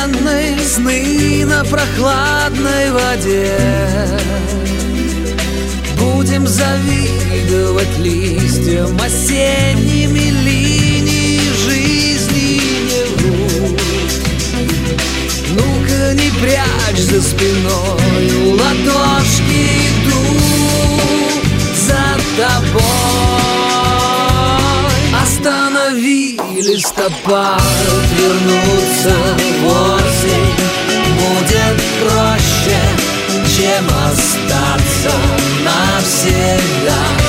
Вселенной Сны на прохладной воде. Будем завидовать листьям осенними линии жизни не врут. Ну-ка не прячь за спиной ладошки иду за тобой листопад, вернуться в осень Будет проще, чем остаться навсегда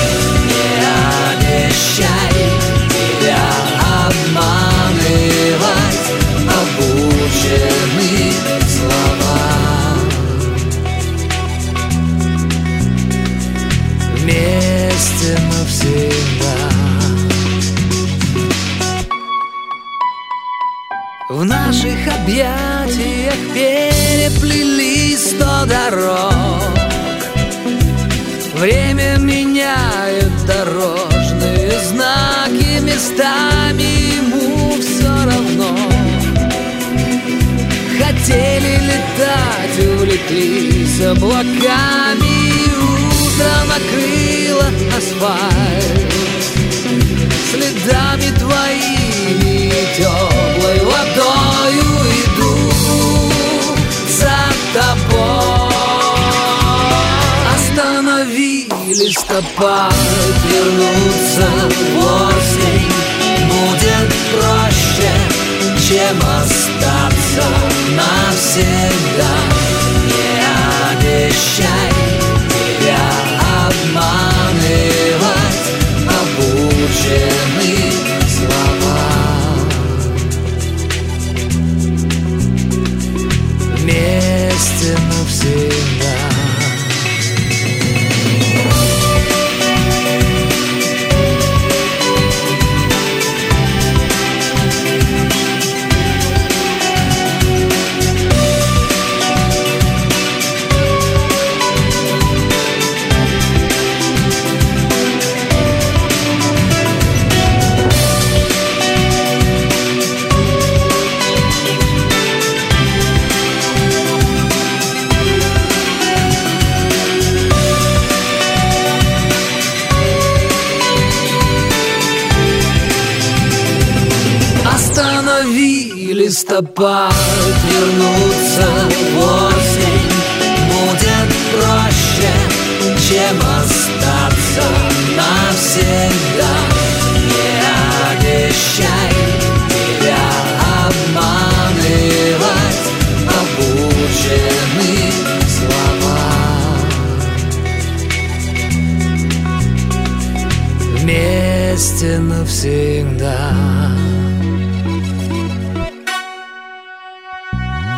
объятиях переплелись сто дорог. Время меняет дорожные знаки местами ему все равно. Хотели летать, увлеклись облаками Утро накрыло асфальт. Следами твоими теплой водою иду за тобой. Останови листопад, вернуться в осень Будет проще, чем остаться навсегда. Не обещай навсегда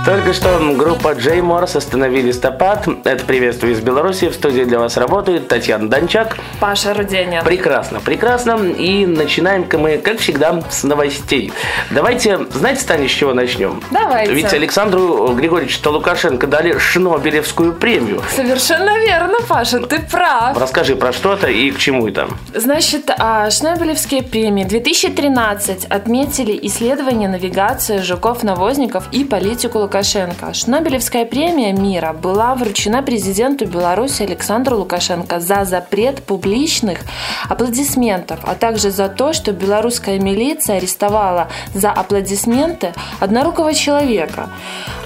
Только что группа Джей Морс остановили листопад. Это приветствие из Беларуси. В студии для вас работает Татьяна Дончак. Паша Руденя. Прекрасно, прекрасно. И начинаем-ка мы, как всегда, с новостей. Давайте, знаете, Таня, с чего начнем? Давайте. Ведь Александру Григорьевичу Лукашенко дали Шнобелевскую премию. Совершенно верно, Паша, ты прав. Расскажи про что это и к чему это. Значит, а, Шнобелевские премии 2013 отметили исследование навигации жуков-навозников и политику Лукашенко Лукашенко. Шнобелевская премия мира была вручена президенту Беларуси Александру Лукашенко за запрет публичных аплодисментов, а также за то, что белорусская милиция арестовала за аплодисменты однорукого человека.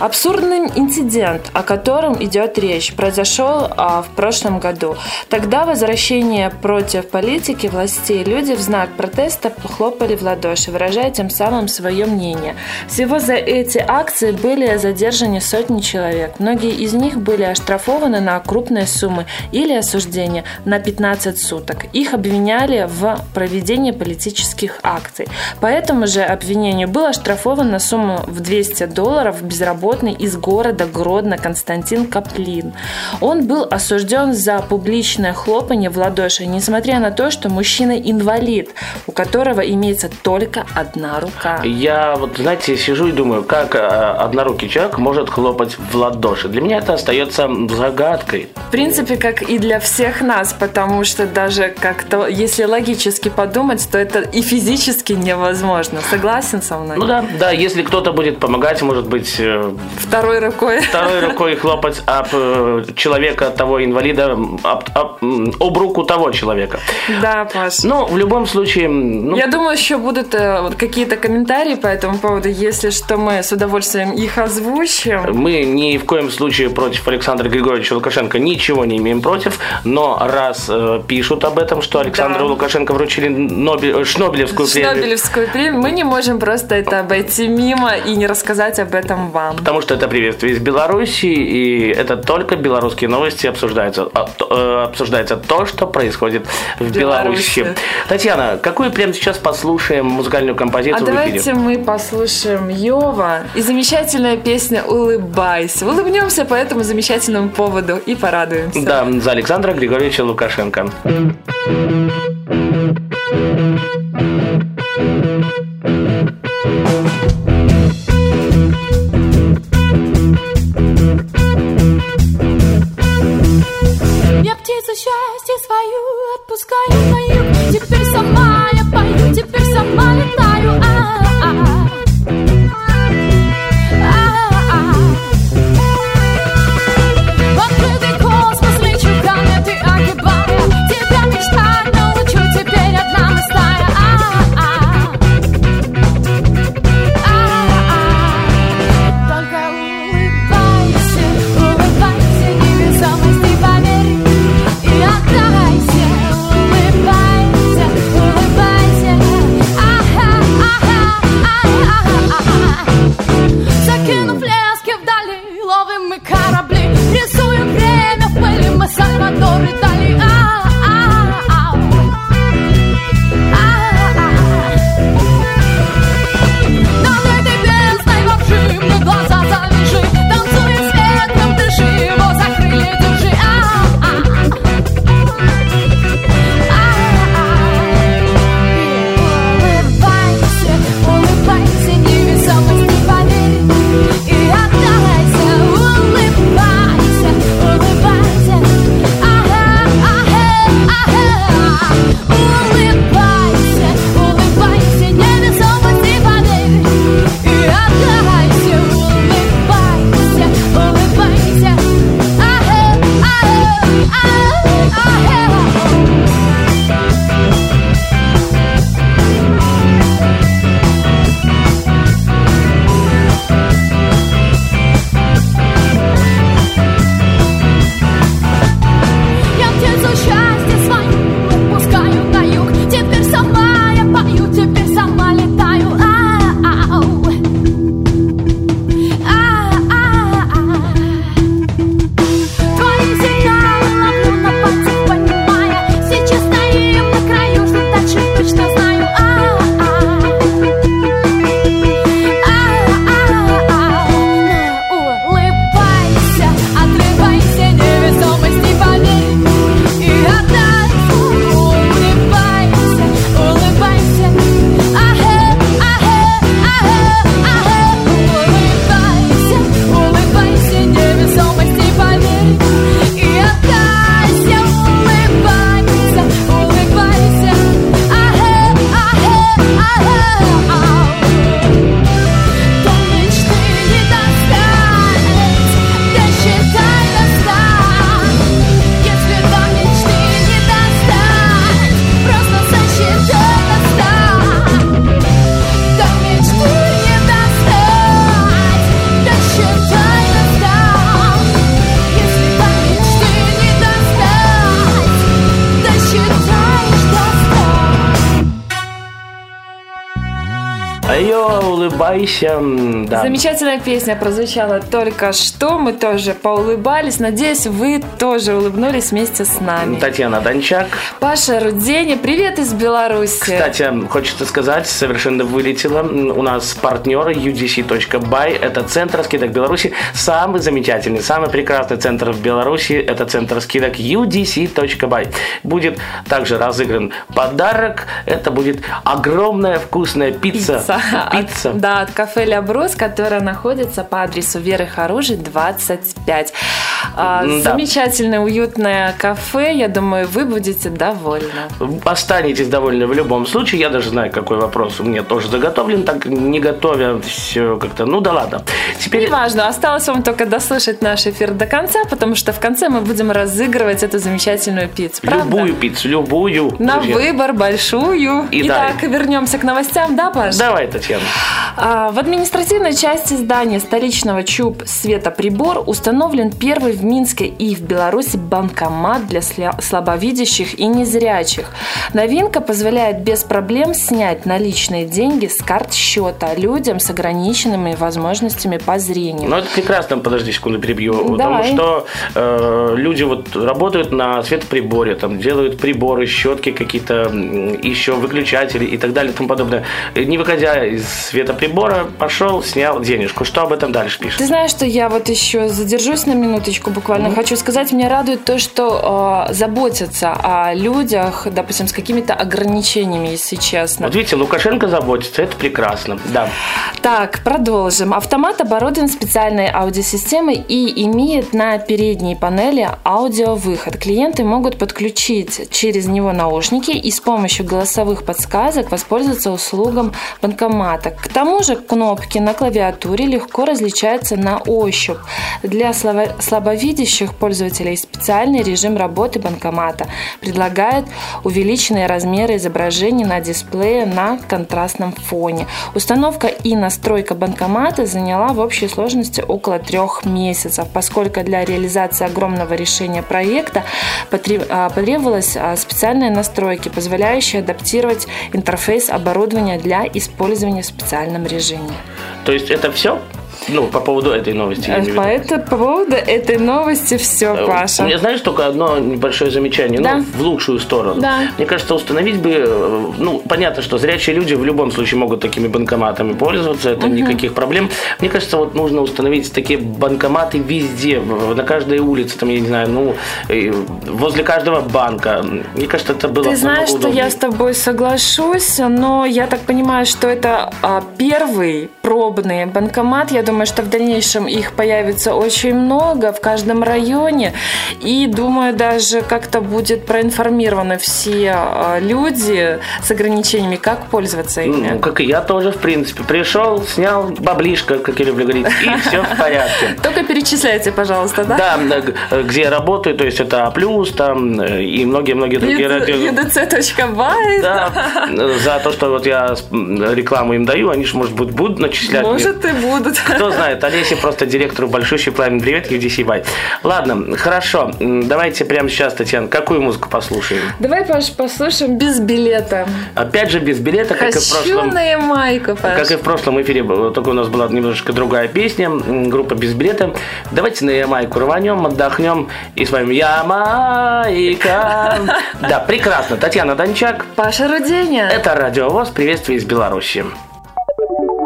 Абсурдный инцидент, о котором идет речь, произошел а, в прошлом году. Тогда возвращение против политики властей люди в знак протеста хлопали в ладоши, выражая тем самым свое мнение. Всего за эти акции были задержаны сотни человек. Многие из них были оштрафованы на крупные суммы или осуждения на 15 суток. Их обвиняли в проведении политических акций. По этому же обвинению был оштрафован на сумму в 200 долларов безработный из города Гродно Константин Каплин. Он был осужден за публичное хлопание в ладоши, несмотря на то, что мужчина инвалид, у которого имеется только одна рука. Я вот, знаете, сижу и думаю, как э, однорукий человек может хлопать в ладоши. Для меня это остается загадкой. В принципе, как и для всех нас, потому что даже как-то, если логически подумать, то это и физически невозможно. Согласен со мной? Ну да, да, если кто-то будет помогать, может быть, э, Второй рукой. второй рукой хлопать об э, человека, того инвалида, об, об- об руку того человека. Да, Паш. Ну, в любом случае, ну, Я думаю, еще будут э, какие-то комментарии по этому поводу. Если что, мы с удовольствием их озвучим. Мы ни в коем случае против Александра Григорьевича Лукашенко ничего не имеем против, но раз э, пишут об этом, что Александру Да. Лукашенко вручили Нобель- э, Шнобелевскую премию, Шнобелевскую премию, мы не можем просто это обойти мимо и не рассказать об этом вам. Потому что это приветствие из Беларуси, и это только белорусские новости обсуждаются. А, э, обсуждается то, что происходит в Беларуси. Беларуси. Татьяна, какую прямо сейчас послушаем музыкальную А композицию в давайте мы послушаем Йова и замечательная песня «Улыбайся». Улыбнемся по этому замечательному поводу и порадуемся. Да, за Александра Григорьевича Лукашенко. Я улыбайся. Да. Замечательная песня прозвучала только что. Мы тоже поулыбались. Надеюсь, вы тоже улыбнулись вместе с нами. Татьяна Дончак. Паша Рудени, привет из Беларуси. Кстати, хочется сказать, совершенно вылетело. У нас партнер udc.by. Это центр скидок Беларуси. Самый замечательный, самый прекрасный центр в Беларуси. Это центр скидок udc.by. Будет также разыгран подарок. Это будет огромная вкусная пицца. Пицца. Пицца. От- да, от кафе Ля Брус, которая находится по адресу Веры Харужи, 25. А, М, да. Замечательное, уютное кафе. Я думаю, вы будете довольны. Останетесь довольны в любом случае. Я даже знаю, какой вопрос у меня тоже заготовлен. Так не готовя все как-то. Ну да ладно. Теперь Неважно, осталось вам только дослушать наш эфир до конца, потому что в конце мы будем разыгрывать эту замечательную пиццу. Правда? любую пиццу, любую. На друзья. выбор большую. И да. Итак, вернемся к новостям, да, Паш? Давай, Татьяна. А, В административной части здания столичного ЧУП «Светоприбор» установлен первый в Минске и в Беларуси банкомат для слабовидящих и незрячих. Новинка позволяет без проблем снять наличные деньги с карт счета людям с ограниченными возможностями по зрению. Ну, это прекрасно, подожди секунду, перебью. Потому Давай. что э, люди вот работают на светоприборе, там делают приборы, щетки какие-то, еще выключатели и так далее и тому подобное. Не выходя из светоприбора, пошел, снял денежку. Что об этом дальше пишет? Ты знаешь, что я вот еще задержусь на минуточку буквально. Хочу сказать, меня радует то, что э, заботятся о людях, допустим, с какими-то ограничениями, если честно. Вот видите, Лукашенко заботится, это прекрасно. Да. Так, продолжим. Автомат оборудован специальной аудиосистемой и имеет на передней панели аудиовыход. Клиенты могут подключить через него наушники и с помощью голосовых подсказок воспользоваться услугам банкомата. К тому же кнопки на клавиатуре легко различаются на ощупь. Для слабо- слабовидящих пользователей специальный режим работы банкомата предлагает увеличенные размеры изображений на дисплее на контрастном фоне. Установка и настройка банкомата заняла в общей сложности около трех месяцев, поскольку для реализации огромного решения проекта а, потребовалась а, специальные настройки, позволяющие адаптировать интерфейс оборудования для использования в специальном режиме. То есть это все? Ну, по поводу этой новости. По, это- по поводу этой новости все, У Паша. меня, знаешь, только одно небольшое замечание, Да. ну, в лучшую сторону. Да. Мне кажется, установить бы, э, ну, понятно, что зрячие люди в любом случае могут такими банкоматами пользоваться, это никаких проблем. Мне кажется, вот нужно установить такие банкоматы везде, на каждой улице, там, я не знаю, ну, возле каждого банка. Мне кажется, это было Ты знаешь, что удобнее. я с тобой соглашусь, но я так понимаю, что это а, первый пробный банкомат. Я думаю, что в дальнейшем их появится очень много в каждом районе. И думаю, даже как-то будет проинформированы все а, люди с ограничениями, как пользоваться ими. Ну, как и я тоже, в принципе. Пришел, снял баблишко, как я люблю говорить, и все в порядке. Только перечисляйте, пожалуйста, да? Да, г- где я работаю, то есть это А+, там, э, и многие-многие другие радио... UDC.by. Да, за то, что вот я рекламу им даю, они же, может быть, будут мне. Может и будут. Кто знает, Олесе просто директору большущий пламен привет, UDC Бай. Ладно, хорошо, давайте прямо сейчас, Татьяна, какую музыку послушаем? Давай, Паш, послушаем без билета. Опять же, без билета, как и в прошлом... на Ямайку, Паш. Как и в прошлом эфире, только у нас была немножечко другая песня, группа без билета. Давайте на Ямайку рванем, отдохнем и с вами Ямайка. Да, прекрасно. Татьяна Дончак. Паша Руденя. Это Радиовоз. Приветствие из Беларуси.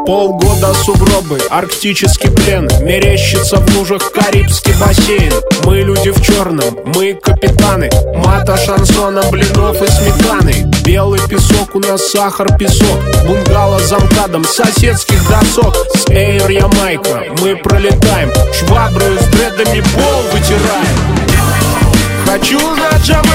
Полгода сугробы, арктический плен Мерещится в лужах Карибский бассейн. Мы люди в черном, мы капитаны Мата, шансона, блинов и сметаны. Белый песок, у нас сахар, песок Бунгало за МКАДом, соседских досок. С Эйр Ямайка мы пролетаем Шваброю с дредами пол вытираем. Хочу на Джамайку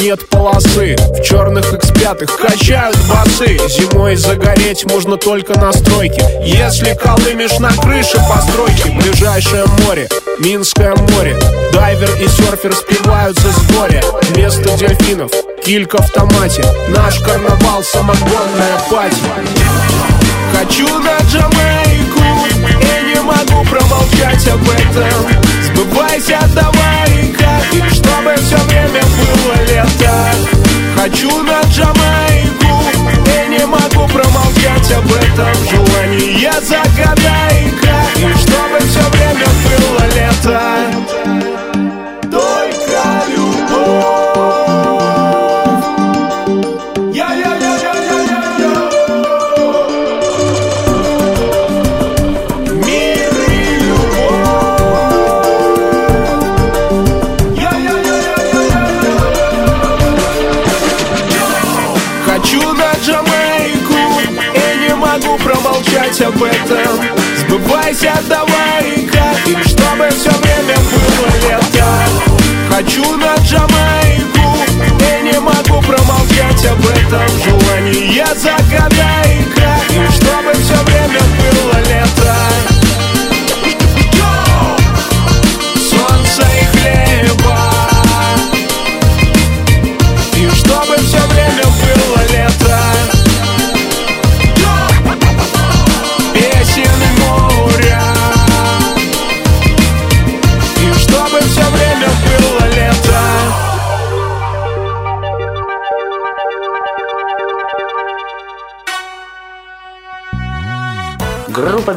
нет полосы. В черных X5 качают басы. Зимой загореть можно только на стройке. Если колымешь на крыше постройки Ближайшее море, Минское море. Дайвер и серфер спиваются с горя. Вместо дельфинов килька в томате. Наш карнавал самогонная пати. Хочу на Джамайку И не могу промолчать об этом. Сбывайся, давай-ка И чтобы все время было лето. Хочу на Джамайку И не могу промолчать об этом Желание загадай-ка И чтобы все время было лето об этом. Сбывайся, давай-ка И чтобы все время было лето. Хочу на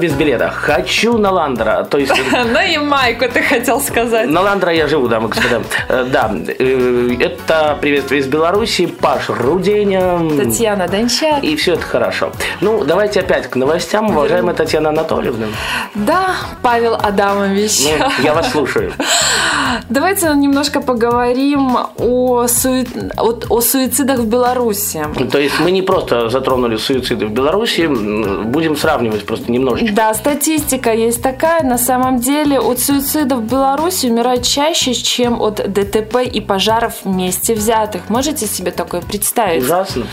без билета. Хочу на Ландера. То есть На Ямайку ты хотел сказать. на Ландера я живу, дамы и господа. Э, Да, э, это приветствие из Беларуси. Паш Руденя. Татьяна Дончак. И все это хорошо. Ну, давайте опять к новостям, уважаемая Татьяна Анатольевна. Да, Павел Адамович. Ну, я вас слушаю. Давайте немножко поговорим о, суи- от- о суицидах в Беларуси. То есть мы не просто затронули суициды в Беларуси, будем сравнивать просто немножечко. Да, статистика есть такая. На самом деле от суицидов в Беларуси умирают чаще, чем от ДТП и пожаров вместе взятых. Можете себе такое представить? Ужасно.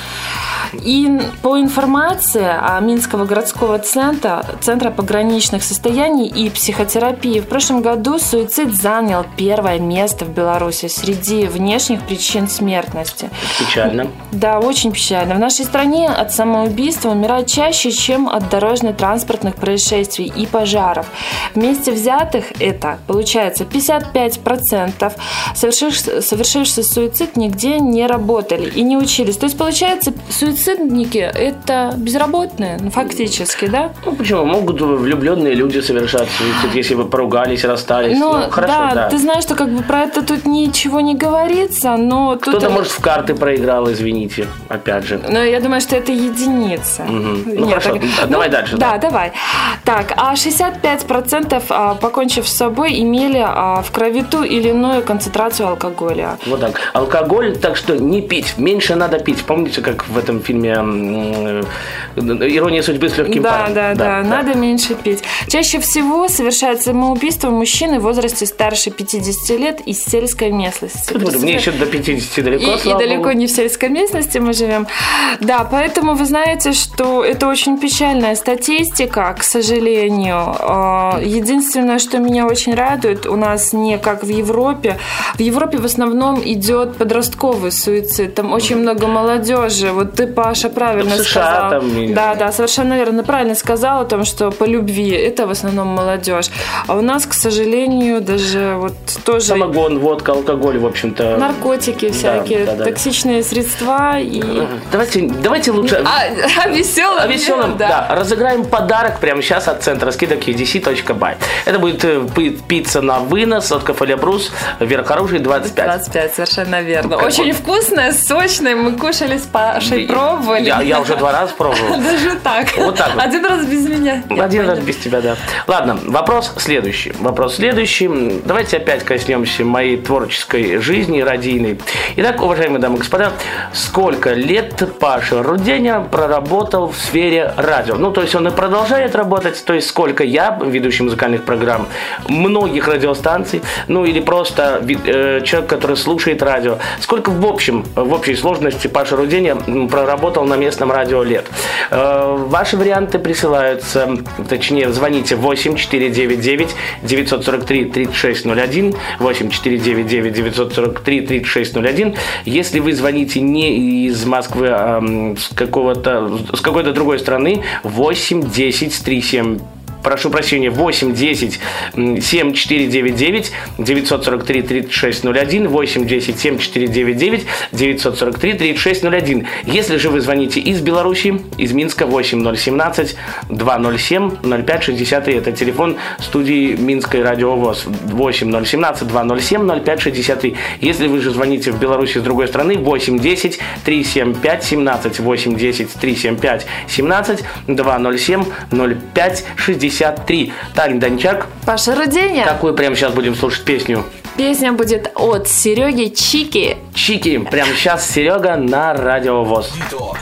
И по информации а, Минского городского центра, Центра пограничных состояний и психотерапии, в прошлом году суицид занял первое место в Беларуси среди внешних причин смертности. Печально. Да, очень печально. В нашей стране от самоубийства умирают чаще, чем от дорожно-транспортных происшествий и пожаров. Вместе взятых это получается 55% совершивших, совершивших суицид нигде не работали и не учились. То есть получается суицидники это безработные, ну, фактически, да? Ну почему? Могут влюбленные люди совершать суицид, если вы поругались, расстались. Ну, Ну, хорошо, да, да. ты знаешь, что как бы про это тут ничего не говорится, но тут... Кто-то, может, в карты проиграл, извините, опять же. Но я думаю, что это единица. Мгм. Ну, хорошо. Давай дальше, Да, да. давай. Так, а 65% а, покончив с собой имели а, в крови ту или иную концентрацию алкоголя. Вот так. Алкоголь, так что не пить. Меньше надо пить. Помните, как в этом фильме э, «Ирония судьбы с легким Да, паром»? да, да, надо меньше пить. Чаще всего совершают самоубийство мужчины в возрасте старше 50 лет из сельской местности. Мне еще до 50 далеко, И, и далеко богу. не в сельской местности мы живем. Да, поэтому вы знаете, что это очень печальная статистика, к сожалению. А, Единственное, что меня очень радует, у нас не как в Европе. В Европе в основном идет подростковый суицид. Там очень много молодежи. Вот ты, Паша, правильно В США сказал. там Да, да, совершенно верно. Правильно сказал о том, что по любви это в основном молодежь. А у нас, к сожалению, даже вот тоже Самогон, водка, алкоголь, в общем-то. наркотики всякие, да, да. токсичные средства и... Давайте, давайте лучше... А, о веселом? О веселом, да. Разыграем подарок прямо сейчас от центра скидок edc.by. Это будет э, пи- пицца на вынос от кафе Брус, вверх хороший 25. 25, совершенно верно. Как Очень вот. вкусная, сочная. Мы кушали с Пашей пробовали. Я, я уже два раза пробовал. Даже так. Вот так вот. Один раз без меня. Один раз без тебя, да. Ладно, вопрос следующий. Вопрос следующий. Давайте опять коснемся моей творческой жизни радийной. Итак, уважаемые дамы и господа, сколько лет Паша Руденя проработал в сфере радио? Ну, то есть он и продолжает работать, то есть сколько я, ведущий музыкальных программ, многих радиостанций, ну или просто э, человек, который слушает радио. Сколько в общем, в общей сложности Паша Руденя проработал на местном радио лет? Э, Ваши варианты присылаются, точнее, звоните 8499 943 3601 8499 943 3601. Если вы звоните не из Москвы, а с какого-то с какой-то другой страны, 8 10 37 прошу прощения, 8 10 7 499 943 3601 8 10 7 499 943 3601. Если же вы звоните из Беларуси, из Минска 8 017 207 0563, это телефон студии Минской радиовоз 8 017 207 0563. Если вы же звоните в Беларуси с другой страны 8 10 375 17 8 10 375 17 207 05 63. Таня Дончак, Паша Руденя. какую прямо сейчас будем слушать песню? Песня будет от Сереги Чики. Чики. Прямо сейчас Серега на радиовоз. Что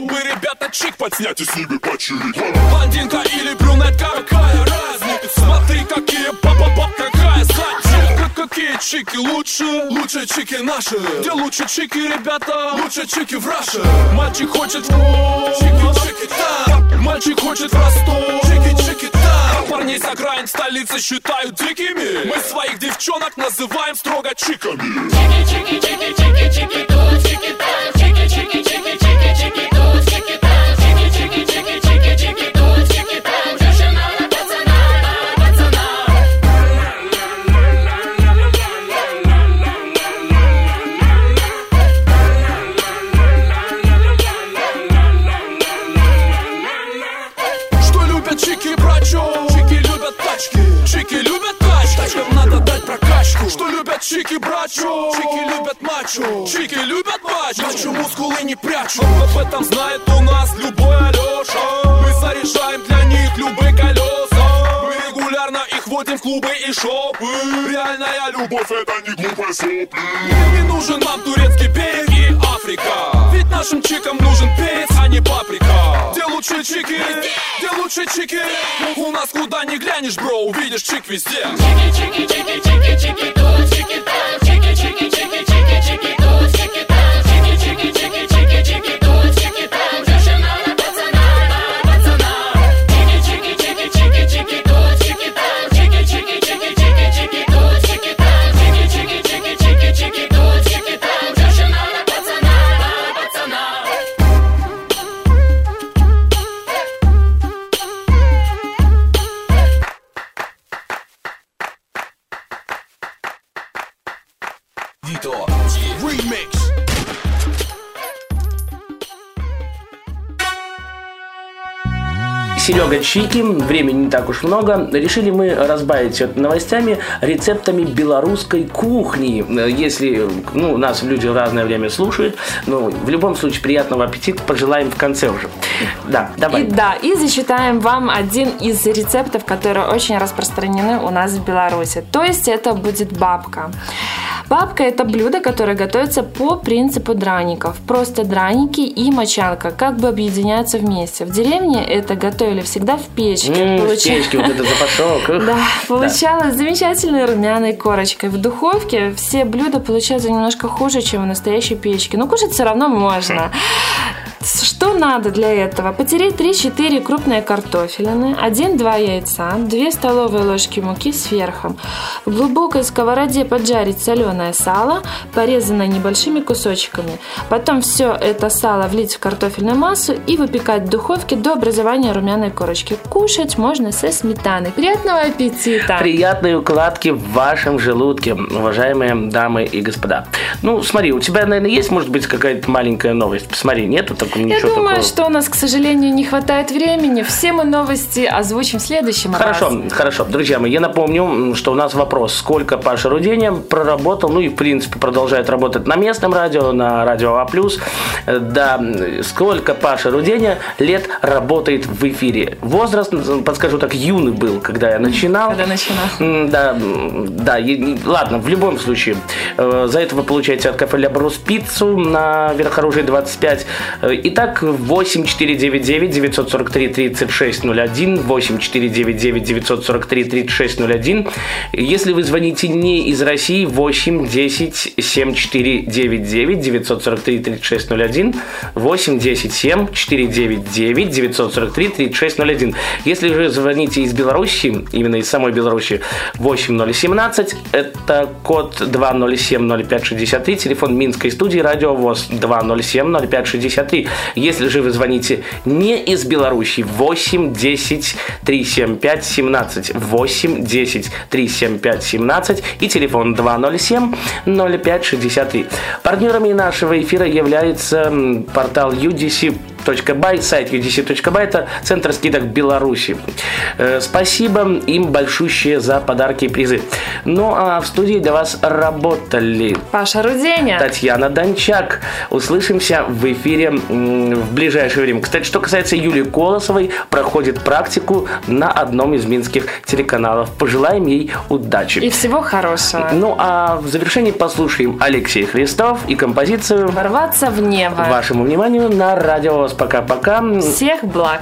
вечеринку Надо бы, ребята, чик подснять и с ними почилить Блондинка или брюнетка, какая разница? Смотри, какие папа какая задница. Как- Какие чики лучше? Лучше чики наши. Где лучше чики, ребята? Лучше чики в Раше. Мальчик хочет в Чики, чики, там Мальчик хочет в Ростов. Чики, чики, там Парней с окраин столицы считают дикими. Мы своих девчонок называем строго чиками. Что чики брачо? Чики любят мачо. Чики любят мачо. Мачо мускулы не прячу Об этом знает у нас любой Алеша Мы заряжаем для них любые колеса Мы регулярно их водим в клубы и шопы. Реальная любовь это не глупые сопли. Не нужен нам турецкий берег и Африка. Ведь нашим чикам нужен перец, а не паприка. Где лучше чики? Где лучше чики? У нас куда ни глянешь, бро, увидишь чик везде shake it, shake it. Серега Чики, времени не так уж много. Решили мы разбавить новостями рецептами белорусской кухни. Если ну, нас люди в разное время слушают, ну, в любом случае приятного аппетита пожелаем в конце уже. Да, давай. И да, и зачитаем вам один из рецептов, которые очень распространены у нас в Беларуси. То есть это будет бабка. Папка – это блюдо, которое готовится по принципу драников. Просто драники и мочалка как бы объединяются вместе. В деревне это готовили всегда в печке. М, в Получа- печке вот это запашок. Да, получалось замечательной румяной корочкой. В духовке все блюда получаются немножко хуже, чем в настоящей печке. Но кушать все равно можно. Что надо для этого? Потереть 3-4 крупные картофелины, 1-2 яйца, 2 столовые ложки муки с верхом. В глубокой сковороде поджарить соленое сало, порезанное небольшими кусочками. Потом все это сало влить в картофельную массу и выпекать в духовке до образования румяной корочки. Кушать можно со сметаной. Приятного аппетита! Приятной укладки в вашем желудке, уважаемые дамы и господа. Ну, смотри, у тебя, наверное, есть, может быть, какая-то маленькая новость? Посмотри, нету Я ничего думаю, такого? что у нас, к сожалению, не хватает времени. Все мы новости озвучим в следующем Хорошо, раз. хорошо. Друзья мои, я напомню, что у нас вопрос. Сколько Паша Руденя проработал, ну и, в принципе, продолжает работать на местном радио, на радио А+. Э, Да, сколько Паша Руденя лет работает в эфире? Возраст, подскажу так, юный был, когда я начинал. Когда начинал. Да, да, и- ладно, в любом случае. э, За это вы получаете от кафе Ля Брус пиццу на Верхоружие 25. Итак, 8499 943 3601, 8499 943 3601. Если вы звоните не из России, 8 10 7499 943 3601, 8 10 7 499 943 3601. Если же звоните из Беларуси, именно из самой Беларуси, 8017, это код 207-0563, телефон Минской студии, радио ВОЗ 207-0563. Если же вы звоните не из Беларуси, 8 10 375 17, 8 10 375 17 и телефон 207 0563. Партнерами нашего эфира является портал UDC UDC.by, сайт UDC.by, это центр скидок Беларуси. Э, Спасибо им большущее за подарки и призы. Ну а в студии для вас работали Паша Руденя. Татьяна Дончак. Услышимся в эфире в ближайшее время. Кстати, что касается Юлии Колосовой, проходит практику на одном из минских телеканалов. Пожелаем ей удачи. И всего хорошего. Ну а в завершении послушаем Алексей Христов и композицию Ворваться в небо. вашему вниманию на радио ВОЗ. Пока-пока. Всех благ.